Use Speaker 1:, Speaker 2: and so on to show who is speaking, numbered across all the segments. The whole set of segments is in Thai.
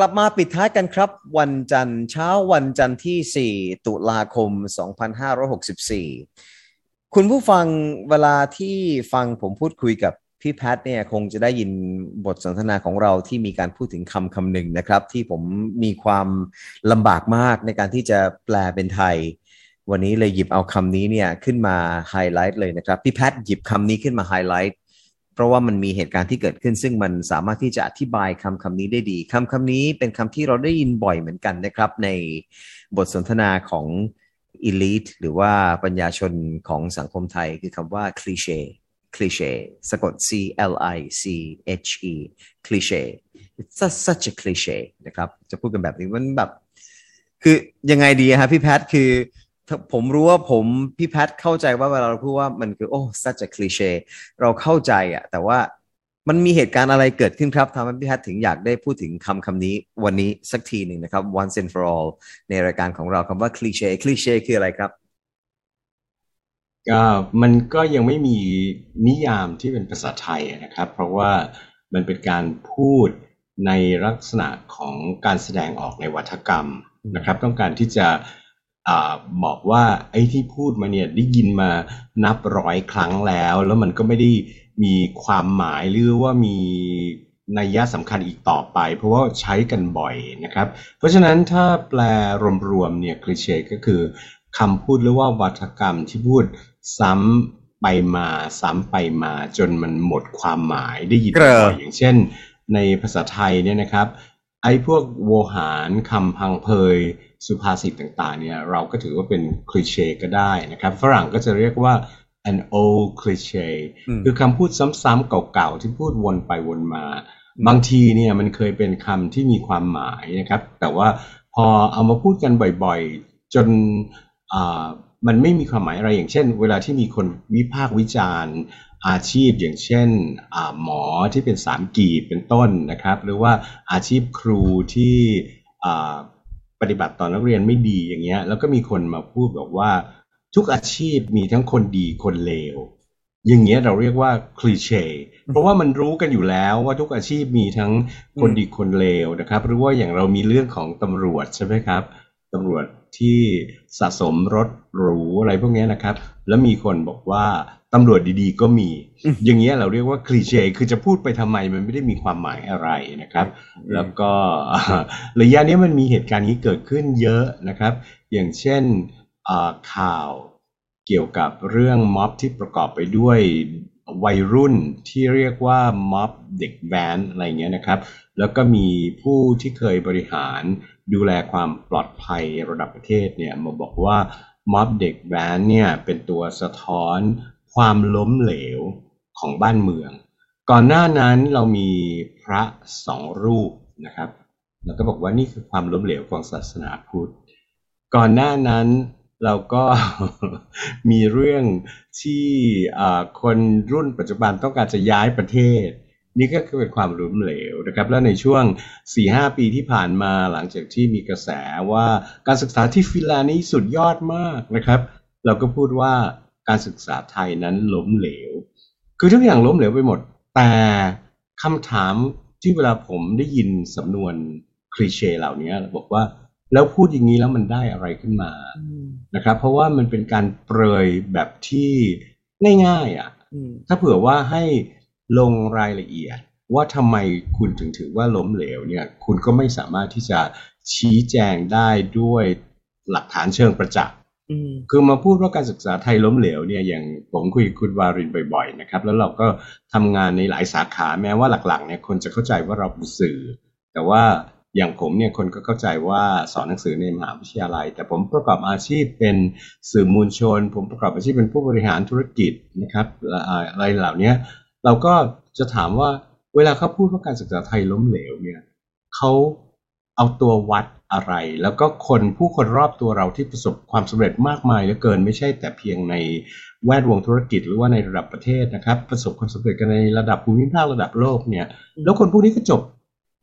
Speaker 1: กลับมาปิดท้ายกันครับ วันจันทร์เช้าวันจันทร์ที่ 4 ตุลาคม 2564 คุณผู้ฟังเวลาที่ฟังผมพูดคุยกับพี่แพทเนี่ยคงจะได้ยินบทสนทนาของเราที่มีการพูดถึงคำคำหนึ่งนะครับ ที่ผมมีความลำบากมากในการที่จะแปลเป็นไทย วันนี้เลยหยิบเอาคำนี้เนี่ยขึ้นมาไฮไลท์เลยนะครับ พี่แพทหยิบคำนี้ขึ้นมาไฮไลท์ เพราะว่ามันมีเหตุการณ์ที่เกิดขึ้น ซึ่งมันสามารถที่จะอธิบายคำคำนี้ได้ดีคำคำนี้เป็นคำที่เราได้ยินบ่อยเหมือนกันนะครับ ในบทสนทนาของ elite หรือว่าปัญญาชนของสังคมไทยคือคำว่า cliché cliché สะกด c l i c h e cliché it's such a cliché นะครับ จะพูดกันแบบนี้มันแบบ คือยังไงดีฮะพี่แพท คือ ผมรู้ว่าผมพี่แพทเข้าใจว่าเวลาเราพูดว่ามันคือโอ้ such a cliché เราเข้าใจอะแต่ว่ามันมีเหตุการณ์อะไรเกิดขึ้นครับทำให้พี่แพทถึงอยากได้พูดถึงคำคำนี้วันนี้สักทีหนึ่งนะครับ once and for all ในรายการของเราคำว่า cliché cliché คืออะไรครับ
Speaker 2: ก็มันก็ยังไม่มีนิยามที่เป็นภาษาไทยนะครับ เพราะว่ามันเป็นการพูดในลักษณะของการแสดงออกในวัฒกรรมนะครับ ต้องการที่จะ บอกว่าไอ้ที่พูดมาเนี่ยได้ยินมานับร้อยครั้งแล้ว แล้วมันก็ไม่ได้มีความหมายหรือว่ามีนัยยะสำคัญอีกต่อไป เพราะว่าใช้กันบ่อยนะครับ เพราะฉะนั้นถ้าแปลรวมๆเนี่ยคลิเช่ก็คือคำพูดหรือว่าวัฒกรรมที่พูดซ้ำไปมาซ้ำไปมา จนมันหมดความหมายได้ยิน
Speaker 1: เกรอ
Speaker 2: บ่อยอย่างเช่น ในภาษาไทยเนี่ยนะครับ ไอ้พวกโวหารคำพังเพย สุภาษิตต่างๆเนี่ยเราก็ถือว่าเป็นคลิเช่ก็ได้นะครับ ฝรั่งก็จะเรียกว่า an old cliche
Speaker 1: อืม
Speaker 2: คือคำพูดซ้ำๆเก่าๆ ที่พูดวนไปวนมา บางทีเนี่ยมันเคยเป็นคำที่มีความหมายนะครับ แต่ว่าพอเอามาพูดกันบ่อยๆ จนอ่ามันไม่มีความหมายอะไรอย่างเช่น เวลาที่มีคนวิพากษ์วิจารณ์อาชีพอย่างเช่นอ่าหมอที่เป็นสามกีบเป็นต้นนะครับ หรือว่าอาชีพครูที่อ่า ปฏิบัติต่อนักเรียนไม่ดีอย่างเงี้ย แล้วก็มีคนมาพูดบอกว่าทุกอาชีพมีทั้งคนดีคนเลวอย่างเงี้ยเราเรียกว่าคลีเช่เพราะว่ามันรู้กันอยู่แล้วว่าทุกอาชีพมีทั้งคนดีคนเลวนะครับ หรือว่าอย่างเรามีเรื่องของตำรวจใช่ไหมครับตำรวจที่สะสมรถหรูอะไรพวกเนี้ยนะครับ แล้วมีคนบอกว่า ตำรวจดีๆ ก็มี
Speaker 1: อืม
Speaker 2: อย่างเงี้ยเราเรียกว่าคลีเช่คือจะพูดไปทำไมมันไม่ได้มีความหมายอะไรนะครับ แล้วก็ระยะนี้มันมีเหตุการณ์นี้เกิดขึ้นเยอะนะครับ อย่างเช่นอ่าข่าวเกี่ยวกับเรื่องม็อบที่ประกอบไปด้วยวัยรุ่นที่เรียกว่าม็อบเด็กแว้นอะไรเงี้ยนะครับ แล้วก็มีผู้ที่เคยบริหารดูแลความปลอดภัยระดับประเทศเนี่ยมาบอกว่าม็อบเด็กแว้นเนี่ยเป็นตัวสะท้อน ความล้มเหลวของบ้านเมือง ก่อนหน้านั้นเรามีพระสองรูปนะครับแล้วก็บอกว่านี่คือความล้มเหลวของศาสนาพุทธ ก่อนหน้านั้นเราก็มีเรื่องที่คนรุ่นปัจจุบันต้องการจะย้ายประเทศ นี่ก็คือเป็นความล้มเหลวนะครับ แล้วในช่วง 4-5 ปีที่ผ่านมาหลังจากที่มีกระแสว่าการศึกษาที่ฟินแลนด์นี้สุดยอดมากนะครับ เราก็พูดว่า การศึกษาไทยนั้นล้มเหลว คือทุกอย่างล้มเหลวไปหมด แต่คำถามที่เวลาผมได้ยินสำนวนคลีเช่เหล่านี้บอกว่าแล้วพูดอย่างนี้แล้วมันได้อะไรขึ้นมานะครับ เพราะว่ามันเป็นการเปรยแบบที่ง่ายๆอะถ้าเผื่อว่าให้ลงรายละเอียดว่าทำไมคุณถึงถือว่าล้มเหลวเนี่ย คุณก็ไม่สามารถที่จะชี้แจงได้ด้วยหลักฐานเชิงประจักษ์ คือมาพูดว่าการศึกษาไทยล้มเหลวเนี่ยอย่างผมคุยคุณวารินบ่อยๆนะครับ แล้วเราก็ทำงานในหลายสาขาแม้ว่าหลักๆเนี่ยคนจะเข้าใจว่าเราเป็นสื่อ แต่ว่าอย่างผมเนี่ยคนก็เข้าใจว่าสอนหนังสือในมหาวิทยาลัย แต่ผมประกอบอาชีพเป็นสื่อมวลชน ผมประกอบอาชีพเป็นผู้บริหารธุรกิจนะครับอะไรเหล่านี้เราก็จะถามว่าเวลาเขาพูดว่าการศึกษาไทยล้มเหลวเนี่ยเขาเอาตัววัด อะไร แล้วก็คนผู้คนรอบตัวเราที่ประสบความสำเร็จมากมายเหลือเกินไม่ใช่แต่เพียงในแวดวงธุรกิจหรือว่าในระดับประเทศนะครับ ประสบความสำเร็จกันในระดับภูมิภาคระดับโลกเนี่ย แล้วคนพวกนี้ก็จบ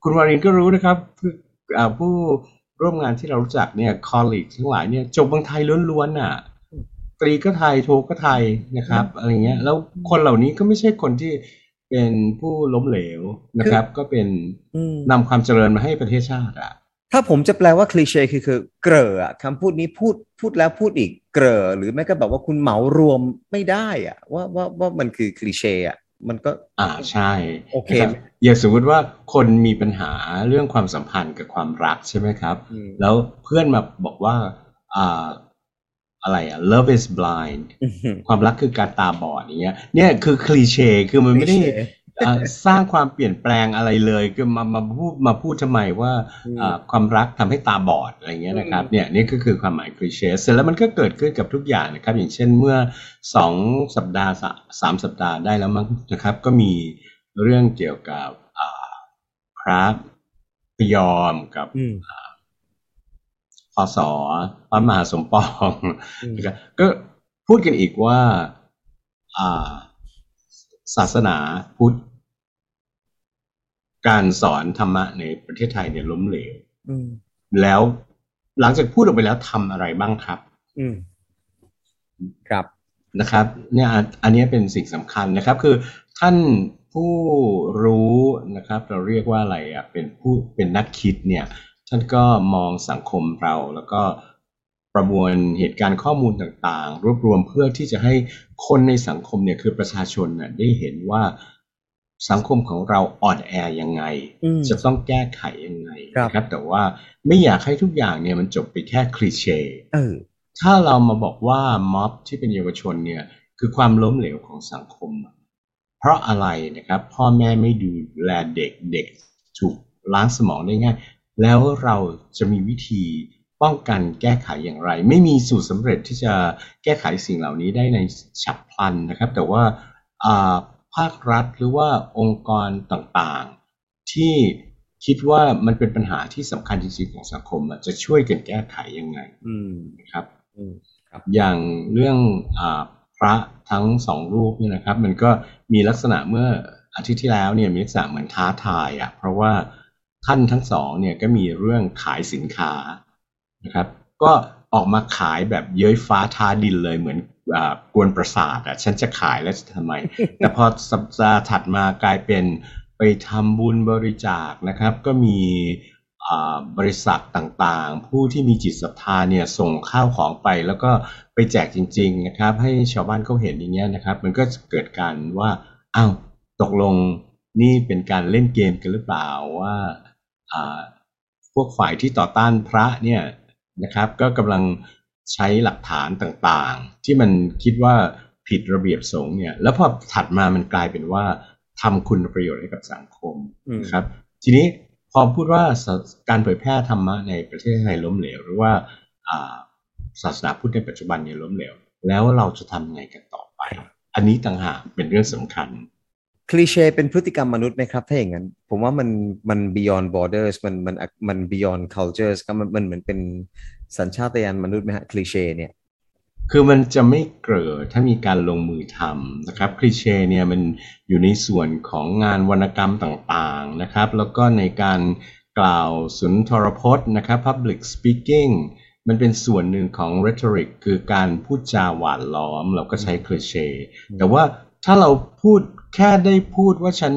Speaker 2: คุณวารินก็รู้นะครับผู้อ่าผู้ร่วมงานที่เรารู้จักเนี่ยคอลลีกทั้งหลายเนี่ยจบเมืองไทยล้วนๆน่ะตรีก็ไทยโทก็ไทยนะครับอะไรเงี้ยแล้วคนเหล่านี้ก็ไม่ใช่คนที่เป็นผู้ล้มเหลวนะครับ ก็เป็น
Speaker 1: อืม
Speaker 2: นำความเจริญมาให้ประเทศชาติอะ
Speaker 1: ถ้าผมจะแปลว่าคลีเช่คือคือเกรออะคำพูดนี้พูดพูดแล้วพูดอีกเกรอหรือไม่ก็แบบว่าคุณเหมารวมไม่ได้อะว่าว่าว่ามันคือคลีเช่อะมันก็
Speaker 2: อ่าใช่
Speaker 1: โอเค
Speaker 2: นะครับอย่างสมมติว่าคนมีปัญหาเรื่องความสัมพันธ์กับความรักใช่ไหมครับ
Speaker 1: อืม
Speaker 2: แล้วเพื่อนมาบอกว่าอ่าอะไรอะ love is blind
Speaker 1: อืม
Speaker 2: ความรักคือการตาบอดอย่างเงี้ยเนี่ยคือคลีเช่คือมันไม่ได้
Speaker 1: cliché
Speaker 2: อ่า สร้างความเปลี่ยนแปลงอะไรเลยคือมามาพูดมาพูดทำไมว่า
Speaker 1: อืม
Speaker 2: อ่าความรักทำให้ตาบอดอะไรเงี้ยนะครับ
Speaker 1: อืม
Speaker 2: เนี่ยนี่ก็คือความหมายคลีเช่เสร็จแล้วมันก็เกิดขึ้นกับทุกอย่างนะครับ อย่างเช่นเมื่อสองสัปดาห์สะสามสัปดาห์ได้แล้วมั้งนะครับ ก็มีเรื่องเกี่ยวกับอ่าพระพยอมกับ
Speaker 1: อืม
Speaker 2: พศพระมหาสมปอง
Speaker 1: อืม
Speaker 2: นะครับก็พูดกันอีกว่า อ่า ศาสนาพุทธ การสอนธรรมะในประเทศไทยเนี่ยล้มเหลว
Speaker 1: อืม
Speaker 2: แล้วหลังจากพูดออกไปแล้วทำอะไรบ้างครับ
Speaker 1: อืมครับ
Speaker 2: นะครับ เนี่ยอันอันนี้เป็นสิ่งสำคัญนะครับ คือท่านผู้รู้นะครับ เราเรียกว่าอะไรอะเป็นผู้เป็นนักคิดเนี่ย ท่านก็มองสังคมเราแล้วก็ ประมวลเหตุการณ์ข้อมูลต่างๆ รวบรวมเพื่อที่จะให้คนในสังคมเนี่ยคือประชาชนน่ะได้เห็นว่าสังคมของเราอ่อนแอยังไง
Speaker 1: อืม
Speaker 2: จะต้องแก้ไขยังไง
Speaker 1: ครับ
Speaker 2: นะครับ แต่ว่าไม่อยากให้ทุกอย่างเนี่ยมันจบไปแค่คลีเช่
Speaker 1: เออ
Speaker 2: ถ้าเรามาบอกว่าม็อบที่เป็นเยาวชนเนี่ยคือความล้มเหลวของสังคมอะเพราะอะไรนะครับ พ่อแม่ไม่ดูแลเด็กเด็กถูกล้างสมองได้ง่าย แล้วเราจะมีวิธี ป้องกันแก้ไขอย่างไร ไม่มีสูตรสำเร็จที่จะแก้ไขสิ่งเหล่านี้ได้ในฉับพลันนะครับ แต่ว่าอ่าภาครัฐหรือว่าองค์กรต่างๆ ที่คิดว่ามันเป็นปัญหาที่สำคัญจริงๆของสังคมอะจะช่วยกันแก้ไขยังไง
Speaker 1: อืม
Speaker 2: นะครับ
Speaker 1: อืม
Speaker 2: อย่างเรื่องอาพระทั้งสองรูปเนี่ยนะครับ มันก็มีลักษณะเมื่ออาทิตย์ที่แล้วเนี่ยมีลักษณะเหมือนท้าทายอะเพราะว่าท่านทั้งสองเนี่ยก็มีเรื่องขายสินค้า นะครับ ก็ออกมาขายแบบเย้ยฟ้าท้าดินเลยเหมือนอากวนประสาทอะฉันจะขายแล้วจะทำไม แต่พอสัปดาห์ถัดมากลายเป็นไปทำบุญบริจาคนะครับ ก็มีอ่าบริษัทต่างๆ ผู้ที่มีจิตศรัทธาเนี่ยส่งข้าวของไปแล้วก็ไปแจกจริง ๆ นะครับ ให้ชาวบ้านเขาเห็นอย่างเงี้ยนะครับ มันก็จะเกิดการว่าอ้าวตกลงนี่เป็นการเล่นเกมกันหรือเปล่าว่าอ่าพวกฝ่ายที่ต่อต้านพระเนี่ย นะครับ ก็กำลังใช้หลักฐานต่างๆ ที่มันคิดว่าผิดระเบียบสงฆ์เนี่ย แล้วพอถัดมามันกลายเป็นว่าทำคุณประโยชน์ให้กับสังคม
Speaker 1: อืม
Speaker 2: นะครับ ทีนี้พอพูดว่าศาการเผยแพร่ธรรมะในประเทศไทยล้มเหลว หรือว่าอ่าศาสนาพุทธในปัจจุบันเนี่ยล้มเหลว แล้วเราจะทำไงกันต่อไป อันนี้ต่างหากเป็นเรื่องสำคัญ
Speaker 1: คลีเช่เป็นพฤติกรรมมนุษย์ไหมครับ ถ้าอย่างนั้น ผมว่ามันมัน beyond borders มันมันมัน beyond cultures ก็มันมันเหมือนเป็นสัญชาตญาณมนุษย์ไหมฮะคลีเช่เนี่ย
Speaker 2: คือมันจะไม่เกิดถ้ามีการลงมือทำนะครับคลีเช่เนี่ยมันอยู่ในส่วนของงานวรรณกรรมต่างๆนะครับ แล้วก็ในการกล่าวสุนทรพจน์นะครับ public speaking มันเป็นส่วนหนึ่งของ rhetoric คือการพูดจาหวานล้อม เราก็ใช้คลีเช่แต่ว่า ถ้าเราพูดแค่ได้พูดว่าฉัน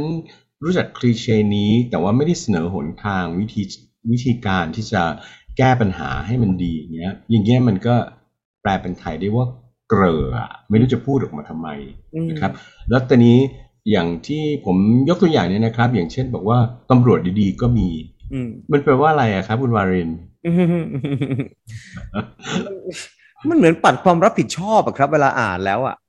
Speaker 2: รู้จักคลีเช่นี้ แต่ว่าไม่ได้เสนอหนทางวิธีวิธีการที่จะแก้ปัญหาให้มันดีอย่างเงี้ย อย่างเงี้ยมันก็แปลเป็นไทยได้ว่าเกลออะไม่รู้จะพูดออกมาทำไม
Speaker 1: อืม
Speaker 2: นะครับ แล้วตอนนี้อย่างที่ผมยกตัวอย่างเนี่ยนะครับ อย่างเช่นบอกว่าตำรวจดีๆก็มี
Speaker 1: อืม
Speaker 2: มันแปลว่าอะไรอะครับ คุณวาริน
Speaker 1: มันเหมือนปัดความรับผิดชอบอะครับ เวลาอ่านแล้วอะ
Speaker 2: อ้าว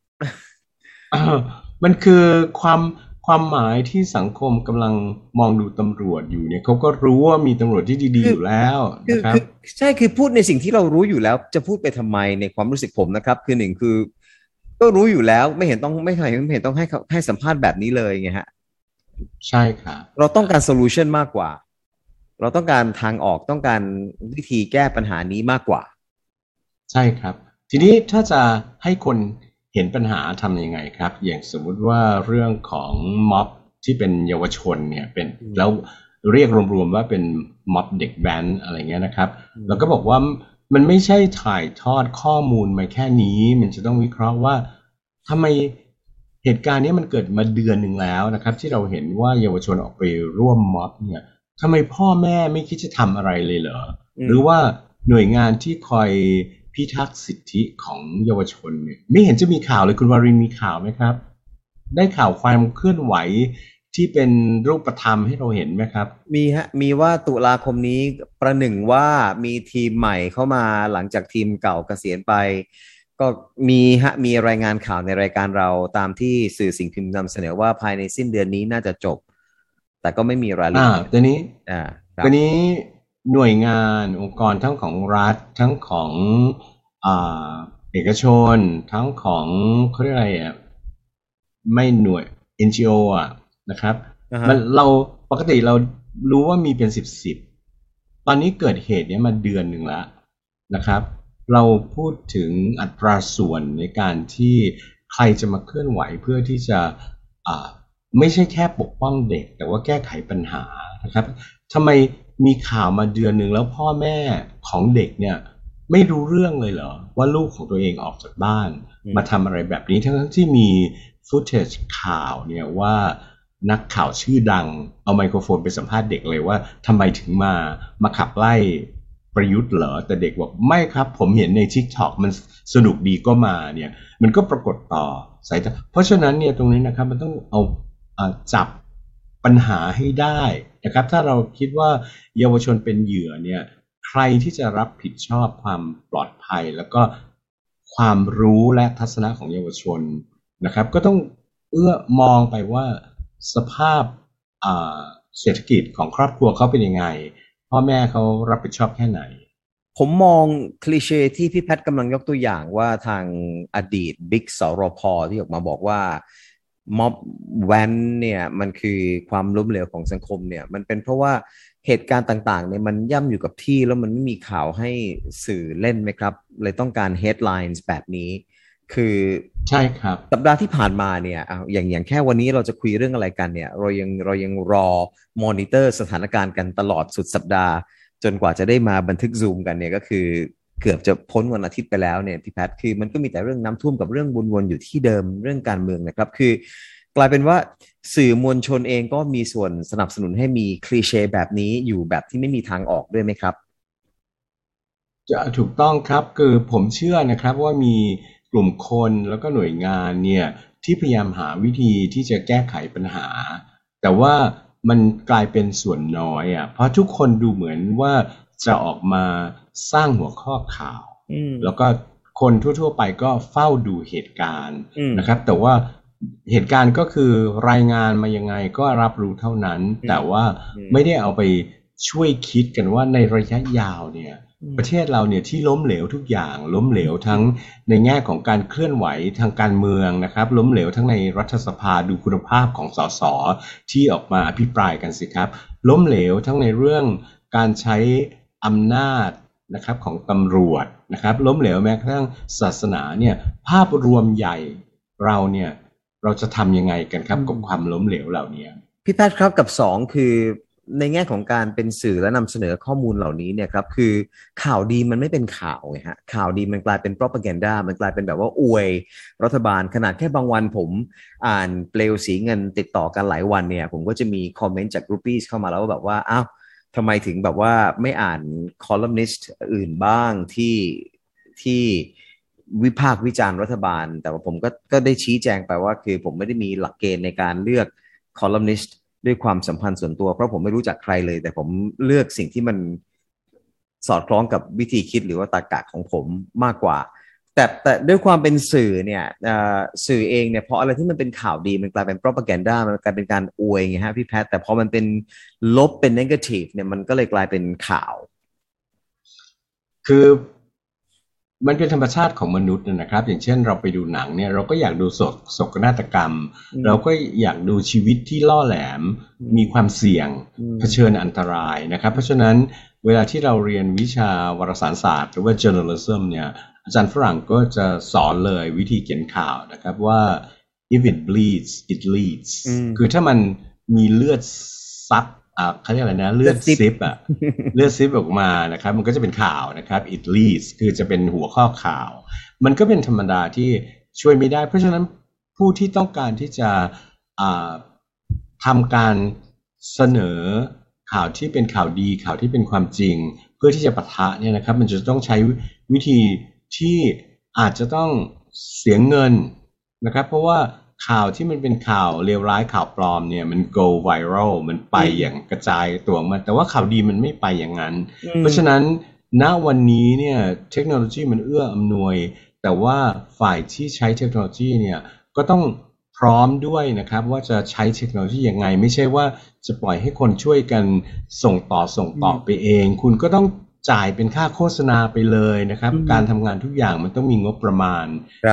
Speaker 2: มันคือความความหมายที่สังคมกำลังมองดูตำรวจอยู่เนี่ยเขาก็รู้ว่ามีตำรวจที่ดีๆอยู่แล้ว
Speaker 1: คือ
Speaker 2: นะครับ
Speaker 1: คือใช่คือพูดในสิ่งที่เรารู้อยู่แล้ว จะพูดไปทำไมในความรู้สึกผมนะครับ คือหนึ่งคือ ก็รู้อยู่แล้วไม่เห็นต้องไม่เห็นไม่เห็นต้องให้เขาให้สัมภาษณ์แบบนี้เลยไงฮะ
Speaker 2: ใช่ครับ
Speaker 1: เราต้องการโซลูชันมากกว่า เราต้องการทางออกต้องการวิธีแก้ปัญหานี้มากกว่า
Speaker 2: ใช่ครับ ทีนี้ถ้าจะให้คน เห็นปัญหาทำยังไงครับ อย่างสมมุติว่าเรื่องของม็อบที่เป็นเยาวชนเนี่ยเป็น
Speaker 1: อืม
Speaker 2: แล้วเรียกรวมๆว่าเป็นม็อบเด็กแว้นอะไรเงี้ยนะครับ
Speaker 1: อืม
Speaker 2: แล้วก็บอกว่ามันไม่ใช่ถ่ายทอดข้อมูลมาแค่นี้ มันจะต้องวิเคราะห์ว่าทำไมเหตุการณ์นี้มันเกิดมาเดือนหนึ่งแล้วนะครับ ที่เราเห็นว่าเยาวชนออกไปร่วมม็อบเนี่ยทำไมพ่อแม่ไม่คิดจะทำอะไรเลยเหรอ
Speaker 1: อืม
Speaker 2: หรือว่าหน่วยงานที่คอย พิทักษ์สิทธิของเยาวชนเนี่ยไม่เห็นจะมีข่าวเลยคุณวารินมีข่าวไหมครับ ได้ข่าวความเคลื่อนไหวที่เป็นรูปธรรมให้เราเห็นไหมครับ
Speaker 1: มีฮะมีว่าตุลาคมนี้ประหนึ่งว่ามีทีมใหม่เข้ามาหลังจากทีมเก่าเกษียณไป ก็มีฮะมีรายงานข่าวในรายการเราตามที่สื่อสิ่งพิมพ์นำเสนอว่าภายในสิ้นเดือนนี้น่าจะจบ แต่ก็ไม่มีรายละ
Speaker 2: อ่า
Speaker 1: เอียด
Speaker 2: ตอนนี้
Speaker 1: อ่าครับ
Speaker 2: วันนี้ หน่วยงานองค์กรทั้งของรัฐทั้งของอ่าเอกชน ทั้งของเขาเรียกอะไรอะไม่หน่วย NGO อะนะครับ
Speaker 1: อ่าฮะ
Speaker 2: มันเราปกติเรารู้ว่ามีเป็นสิบสิบตอนนี้เกิดเหตุเนี้ยมาเดือนหนึ่งแล้วนะครับ เราพูดถึงอัตราส่วนในการที่ใครจะมาเคลื่อนไหวเพื่อที่จะอ่าไม่ใช่แค่ปกป้องเด็ก แต่ว่าแก้ไขปัญหานะครับทำไม มีข่าวมาเดือนหนึ่งแล้วพ่อแม่ของเด็กเนี่ย ไม่รู้เรื่องเลยเหรอ ว่าลูกของตัวเองออกจากบ้าน
Speaker 1: อืม
Speaker 2: มาทำอะไรแบบนี้ทั้งๆที่มีฟุตเทจข่าวเนี่ยว่านักข่าวชื่อดัง เอาไมโครโฟนไปสัมภาษณ์เด็กเลยว่าทำไมถึงมามาขับไล่ประยุทธ์เหรอ แต่เด็กบอกไม่ครับ ผมเห็นใน TikTok มันสนุกดีก็มาเนี่ย มันก็ปรากฏต่อสายตาเพราะฉะนั้นเนี่ยตรงนี้นะครับมันต้องเอาอ่าจับปัญหาให้ได้ นะครับ ถ้าเราคิดว่าเยาวชนเป็นเหยื่อเนี่ย ใครที่จะรับผิดชอบความปลอดภัย แล้วก็ความรู้และทัศนะของเยาวชนนะครับ ก็ต้องเอื้อมองไปว่าสภาพเศรษฐกิจของครอบครัวเขาเป็นยังไง พ่อแม่เขารับผิดชอบแค่ไหน
Speaker 1: ผมมองคลีเช่ที่พี่แพทย์กำลังยกตัวอย่างว่าทางอดีตบิ๊กสรพที่ออกมาบอกว่า ม็อบแวนเนี่ยมันคือความล้มเหลวของสังคมเนี่ยมันเป็นเพราะว่าเหตุการณ์ต่างๆเนี่ยมันย่ำอยู่กับที่แล้วมันไม่มีข่าวให้สื่อเล่นไหมครับ เลยต้องการ headlines แบบนี้ คือ
Speaker 2: ใช่ครับ
Speaker 1: สัปดาห์ที่ผ่านมาเนี่ยเอาอย่างอย่างแค่วันนี้เราจะคุยเรื่องอะไรกันเนี่ย เรายังเรายังรอมอนิเตอร์สถานการณ์กันตลอดสุดสัปดาห์ จนกว่าจะได้มาบันทึกซูมกันเนี่ยก็คือ เกือบจะพ้นวันอาทิตย์ไปแล้วเนี่ยพี่แพทคือมันก็มีแต่เรื่องน้ำท่วมกับเรื่องวนๆอยู่ที่เดิมเรื่องการเมืองนะครับ คือกลายเป็นว่าสื่อมวลชนเองก็มีส่วนสนับสนุนให้มีคลีเช่แบบนี้อยู่แบบที่ไม่มีทางออกด้วยไหมครับ
Speaker 2: จะถูกต้องครับคือผมเชื่อนะครับว่ามีกลุ่มคนแล้วก็หน่วยงานเนี่ยที่พยายามหาวิธีที่จะแก้ไขปัญหา แต่ว่ามันกลายเป็นส่วนน้อยอะเพราะทุกคนดูเหมือนว่าจะออกมา สร้างหัวข้อข่าว
Speaker 1: อืม
Speaker 2: แล้วก็คนทั่ว ๆ ไปก็เฝ้าดูเหตุการณ์
Speaker 1: อืม
Speaker 2: นะครับ แต่ว่าเหตุการณ์ก็คือรายงานมายังไงก็รับรู้เท่านั้น
Speaker 1: อืม
Speaker 2: แต่ว่า
Speaker 1: อืม
Speaker 2: ไม่ได้เอาไปช่วยคิดกันว่าในระยะยาวเนี่ยประเทศเราเนี่ยที่ล้มเหลวทุกอย่างล้มเหลวทั้งในแง่ของการเคลื่อนไหวทางการเมืองนะครับ ล้มเหลวทั้งในรัฐสภาดูคุณภาพของสสที่ออกมาอภิปรายกันสิครับ ล้มเหลวทั้งในเรื่องการใช้อำนาจ นะครับของตำรวจนะครับล้มเหลวแม้กระทั่งศาสนาเนี่ยภาพรวมใหญ่เราเนี่ยเราจะทำยังไงกันครับ
Speaker 1: อืม
Speaker 2: กับความล้มเหลวเหล่านี้
Speaker 1: พี่แพทย์ครับกับสองคือในแง่ของการเป็นสื่อและนำเสนอข้อมูลเหล่านี้เนี่ยครับคือข่าวดีมันไม่เป็นข่าวไงฮะข่าวดีมันกลายเป็น propaganda มันกลายเป็นแบบว่าอวย รัฐบาลขนาดแค่บางวันผมอ่านเปลวสีเงินติดต่อกันหลายวันเนี่ย ผมก็จะมีคอมเมนต์จากกรุ๊ปปี้เข้ามาแล้วว่าแบบว่าอ้าว ทำไมถึงแบบว่าไม่อ่านคอลัมนิสต์อื่นบ้างที่ที่วิพากษ์วิจารณ์รัฐบาล แต่ว่าผมก็ก็ได้ชี้แจงไปว่า คือผมไม่ได้มีหลักเกณฑ์ในการเลือกคอลัมนิสต์ด้วยความสัมพันธ์ส่วนตัว เพราะผมไม่รู้จักใครเลย แต่ผมเลือกสิ่งที่มันสอดคล้องกับวิธีคิดหรือว่าตรรกะของผมมากกว่า แต่แต่ด้วยความเป็นสื่อเนี่ยเอ่อสื่อเองเนี่ยพออะไรที่มันเป็นข่าวดีมันกลายเป็น propaganda มันกลายเป็นการอวยไงฮะพี่แพทย์แต่พอมันเป็นลบเป็น negative เนี่ยมันก็เลยกลายเป็นข่าว
Speaker 2: คือมันเป็นธรรมชาติของมนุษย์นะครับ อย่างเช่นเราไปดูหนังเนี่ยเราก็อยากดูโศกโศกนาฏกรรม
Speaker 1: อืม
Speaker 2: เราก็อยากดูชีวิตที่ล่อแหลม
Speaker 1: อืม
Speaker 2: มีความเสี่ยง
Speaker 1: อืม
Speaker 2: เผชิญอันตรายนะครับ เพราะฉะนั้นเวลาที่เราเรียนวิชาวารสารศาสตร์ หรือว่า journalism เนี่ย อาจารย์ฝรั่งก็จะสอนเลยวิธีเขียนข่าวนะครับว่า if it bleeds it leads
Speaker 1: อืม
Speaker 2: คือถ้ามันมีเลือดซับอ่าเขาเรียกอะไรนะ เลือด
Speaker 1: เลือดซิป
Speaker 2: ซิปอะเลือดซิปออกมานะครับ มันก็จะเป็นข่าวนะครับ it leads คือจะเป็นหัวข้อข่าว มันก็เป็นธรรมดาที่ช่วยไม่ได้ เพราะฉะนั้นผู้ที่ต้องการที่จะทำการเสนอข่าวที่เป็นข่าวดีข่าวที่เป็นความจริง เพื่อที่จะปะทะเนี่ยนะครับ มันจะต้องใช้วิธี ที่อาจจะต้องเสียเงินนะครับ เพราะว่าข่าวที่มันเป็นข่าวเลวร้ายข่าวปลอมเนี่ยมัน go viral มันไปอย่างกระจายตัวมาแต่ว่าข่าวดีมันไม่ไปอย่างนั้น เพราะฉะนั้นณวันนี้เนี่ยเทคโนโลยีมันเอื้ออำนวย แต่ว่าฝ่ายที่ใช้เทคโนโลยีเนี่ยก็ต้องพร้อมด้วยนะครับว่าจะใช้เทคโนโลยียังไง ไม่ใช่ว่าจะปล่อยให้คนช่วยกันส่งต่อส่งต่อไปเอง คุณก็ต้อง จ่ายเป็นค่าโฆษณาไปเลยนะครับ การทำงานทุกอย่างมันต้องมีงบประมาณ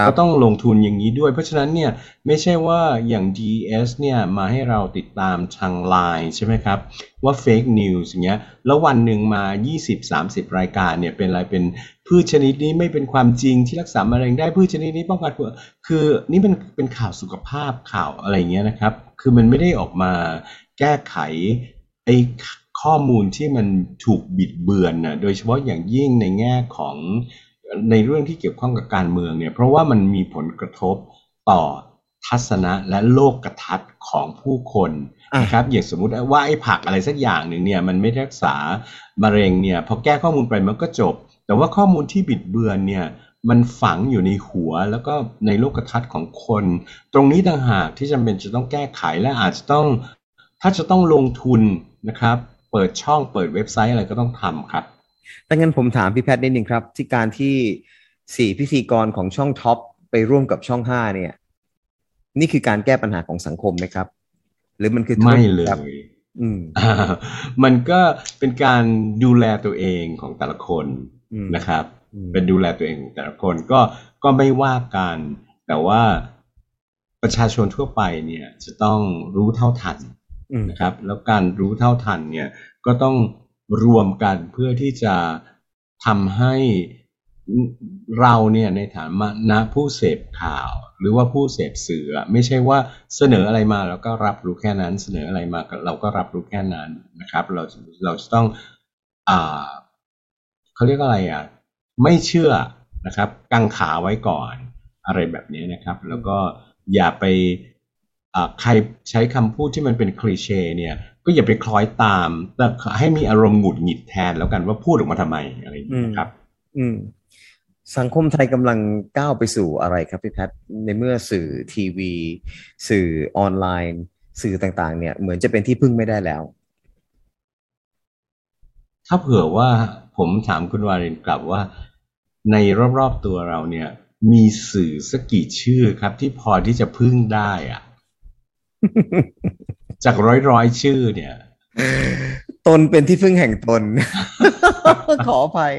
Speaker 2: ก็ต้องลงทุนอย่างนี้ด้วย เพราะฉะนั้นเนี่ยไม่ใช่ว่าอย่าง DES เนี่ยมาให้เราติดตามทางไลน์ใช่ไหมครับว่า Fake News อย่างเงี้ยแล้ววันหนึ่งมา 20-30 รายการเนี่ยเป็นอะไรเป็นพืชชนิดนี้ไม่เป็นความจริงที่รักษามะเร็งได้พืชชนิดนี้ป้องกันเผื่อคือนี่เป็นเป็นข่าวสุขภาพข่าวอะไรเงี้ยนะครับ คือมันไม่ได้ออกมาแก้ไขไอ้ ข้อมูลที่มันถูกบิดเบือนนะโดยเฉพาะอย่างยิ่งในแง่ของในเรื่องที่เกี่ยวข้องกับการเมืองเนี่ยเพราะว่ามันมีผลกระทบต่อทัศนะและโลกกระทัดของผู้คนนะครับอย่างสมมุติว่าไอ้ผักอะไรสักอย่างหนึ่งเนี่ยมันไม่รักษามะเร็งเนี่ยพอแก้ข้อมูลไปมันก็จบ แต่ว่าข้อมูลที่บิดเบือนเนี่ยมันฝังอยู่ในหัวแล้วก็ในโลกทัศน์ของคน ตรงนี้ต่างหากที่จำเป็นจะต้องแก้ไขและอาจจะต้อง ถ้าจะต้องลงทุนนะครับ เปิดช่องเปิดเว็บไซต์อะไรก็ต้องทำครับ
Speaker 1: ดังนั้นผมถามพี่แพทย์นิดนึงครับ ที่การที่สี่พิธีกรของช่องท็อปไปร่วมกับช่องห้าเนี่ย นี่คือการแก้ปัญหาของสังคมไหมครับ หรือมันคือ
Speaker 2: ไม่เลยอืมมันก็เป็นการดูแลตัวเองของแต่ละคนนะครับ เป็นดูแลตัวเองของแต่ละคนก็ก็ไม่ว่ากัน แต่ว่าประชาชนทั่วไปเนี่ย จะต้องรู้เท่าทัน นะครับ แล้วการรู้เท่าทันเนี่ยก็ต้องรวมกันเพื่อที่จะทำให้เราเนี่ยในฐานะผู้เสพข่าว หรือว่าผู้เสพสื่อไม่ใช่ว่าเสนออะไรมาเราก็รับรู้แค่นั้น เสนออะไรมาเราก็รับรู้แค่นั้นนะครับ เราเราจะต้องอ่าเขาเรียกอะไรอะไม่เชื่อนะครับ กังขาไว้ก่อนอะไรแบบนี้นะครับ แล้วก็อย่าไป ใครใช้คำพูดที่มันเป็นคลีเช่เนี่ยก็อย่าไปคล้อยตาม แต่ให้มีอารมณ์หงุดหงิดแทนแล้วกันว่าพูดออกมาทำไมอะไรอย่างนี้ครับ
Speaker 1: อืมสังคมไทยกำลังก้าวไปสู่อะไรครับพี่แพทในเมื่อสื่อทีวี สื่อออนไลน์ สื่อต่างๆ เนี่ย เหมือนจะเป็นที่พึ่งไม่ได้แล้ว
Speaker 2: ถ้าเผื่อว่าผมถามคุณวารินกลับว่า ในรอบๆตัวเราเนี่ย มีสื่อสักกี่ชื่อครับ ที่พอที่จะพึ่งได้อะ จากร้อยร้อยชื่อเนี่ย
Speaker 1: ตนเป็นที่พึ่งแห่งตน ขออภัย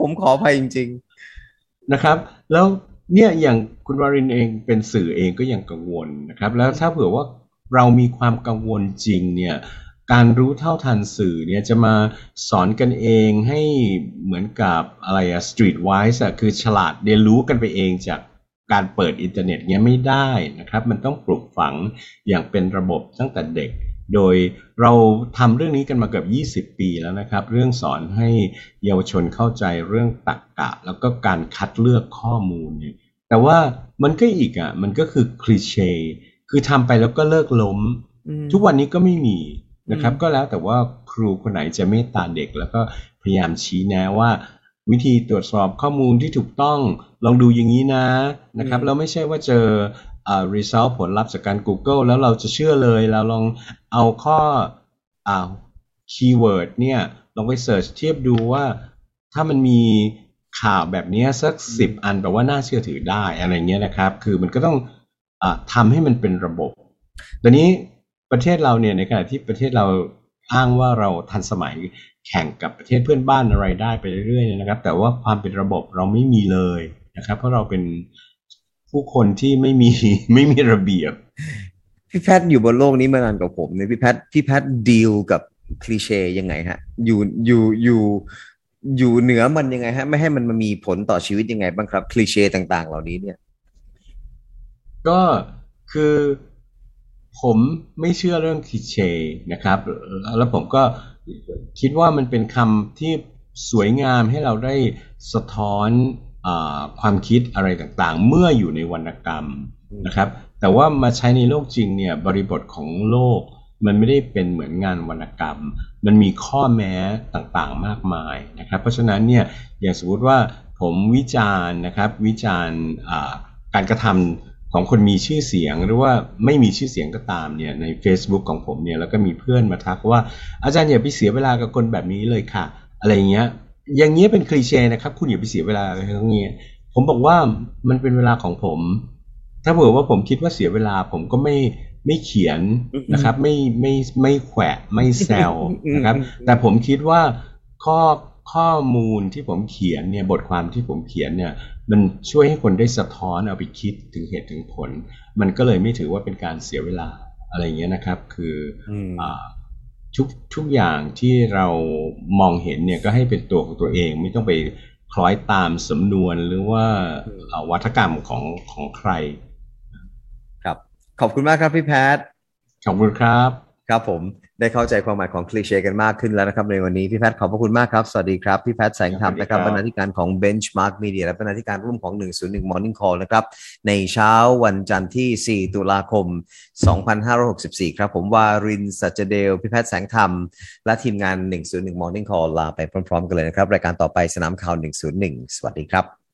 Speaker 1: ผมขออภัยจริง
Speaker 2: ๆ นะครับ แล้วเนี่ยอย่างคุณวารินเองเป็นสื่อเองก็ยังกังวลนะครับ แล้วถ้าเผื่อว่าเรามีความกังวลจริงเนี่ยการรู้เท่าทันสื่อเนี่ยจะมาสอนกันเองให้เหมือนกับอะไรอะ streetwise อะคือฉลาดเรียนรู้กันไปเองจาก การเปิดอินเทอร์เน็ตเนี้ยไม่ได้นะครับ มันต้องปลูกฝังอย่างเป็นระบบตั้งแต่เด็ก โดยเราทำเรื่องนี้กันมาเกือบ 20 ปีแล้วนะครับ เรื่องสอนให้เยาวชนเข้าใจเรื่องตรรกะ แล้วก็การคัดเลือกข้อมูลเนี่ยแต่ว่ามันก็อีกอะมันก็คือ clichéคือทำไปแล้วก็เลิกล้ม ทุกวันนี้ก็ไม่มีนะครับ ก็แล้วแต่ว่าครูคนไหนจะเมตตาเด็กแล้วก็พยายามชี้แนะว่า วิธีตรวจสอบข้อมูลที่ถูกต้องลองดูอย่างนี้นะนะครับแล้วไม่ใช่ว่าเจออ่า result ผลลัพธ์จากการ Google แล้วเราจะเชื่อเลยเราลองเอาข้ออ่า keyword เนี่ยลองไป search เทียบดูว่าถ้ามันมีข่าวแบบนี้สักสิบอันแปลว่าน่าเชื่อถือได้อะไรเงี้ยนะครับ คือมันก็ต้องอทำให้มันเป็นระบบตอนนี้ประเทศเราเนี่ยในขณะที่ประเทศเราอ้างว่าเราทันสมัย แข่งกับประเทศเพื่อนบ้านอะไรได้ไปเรื่อยๆนะครับ แต่ว่าความเป็นระบบเราไม่มีเลยนะครับ เพราะเราเป็นผู้คนที่ไม่มีไม่มีระเบียบ
Speaker 1: พี่แพทย์อยู่บนโลกนี้มานานกว่าผมเนี่ยพี่แพทย์พี่แพทย์ดีลกับคลีเช่ยังไงฮะ อยู่อยู่อยู่อยู่เหนือมันยังไงฮะ ไม่ให้มันมามีผลต่อชีวิตยังไงบ้างครับ คลีเช่ต่างๆ เหล่านี้เนี่ย
Speaker 2: ก็คือผมไม่เชื่อเรื่องคลีเช่นะครับ แล้วผมก็ คิดว่ามันเป็นคำที่สวยงามให้เราได้สะท้อนอความคิดอะไรต่างๆ เมื่ออยู่ในวรรณกรรมนะครับ แต่ว่ามาใช้ในโลกจริงเนี่ยบริบทของโลกมันไม่ได้เป็นเหมือนงานวรรณกรรม มันมีข้อแม้ต่างๆมากมายนะครับ เพราะฉะนั้นเนี่ยอย่างสมมติว่าผมวิจารณ์นะครับวิจารณ์การกระทำ ของคนมีชื่อเสียงหรือว่าไม่มีชื่อเสียงก็ตามเนี่ยใน Facebook ของผมเนี่ยแล้วก็มีเพื่อนมาทักว่าอาจารย์อย่าไปเสียเวลากับคนแบบนี้เลยค่ะ อะไรเงี้ย อย่างเงี้ยเป็นคลีเช่นะครับ คุณอย่าไปเสียเวลาอะไรทั้งนี้ผมบอกว่ามันเป็นเวลาของผม ถ้าเผื่อว่าผมคิดว่าเสียเวลาผมก็ไม่ไม่เขียนนะครับ ไม่ไม่ไม่แขวะไม่แซวนะครับ แต่ผมคิดว่าข้อ ข้อมูลที่ผมเขียนเนี่ยบทความที่ผมเขียนเนี่ยมันช่วยให้คนได้สะท้อนเอาไปคิดถึงเหตุถึงผล มันก็เลยไม่ถือว่าเป็นการเสียเวลาอะไรเงี้ยนะครับ คืออ่าทุกทุกอย่างที่เรามองเห็นเนี่ยก็ให้เป็นตัวของตัวเอง ไม่ต้องไปคล้อยตามสำนวนหรือว่าวัฒกรรมของของใคร
Speaker 1: ครับ ขอบคุณมากครับพี่แพท
Speaker 2: ขอบคุณครับ
Speaker 1: ครับผม ได้เข้าใจความหมายของคลีเช่กันมากขึ้นแล้วนะครับในวันนี้พี่แพทย์ขอบพระคุณมากครับ สวัสดีครับ พี่แพทย์แสงธรรมนะครับบรรณาธิการของ Benchmark Media และบรรณาธิการร่วมของ 101 Morning Call นะครับ ในเช้าวันจันทร์ที่ 4 ตุลาคม 2564 ครับ ผมวารินสัจเดล พี่แพทย์แสงธรรม และทีมงาน 101 Morning Call ลาไปพร้อม ๆ กันเลยนะครับ รายการต่อไปสนามข่าว 101 สวัสดีครับ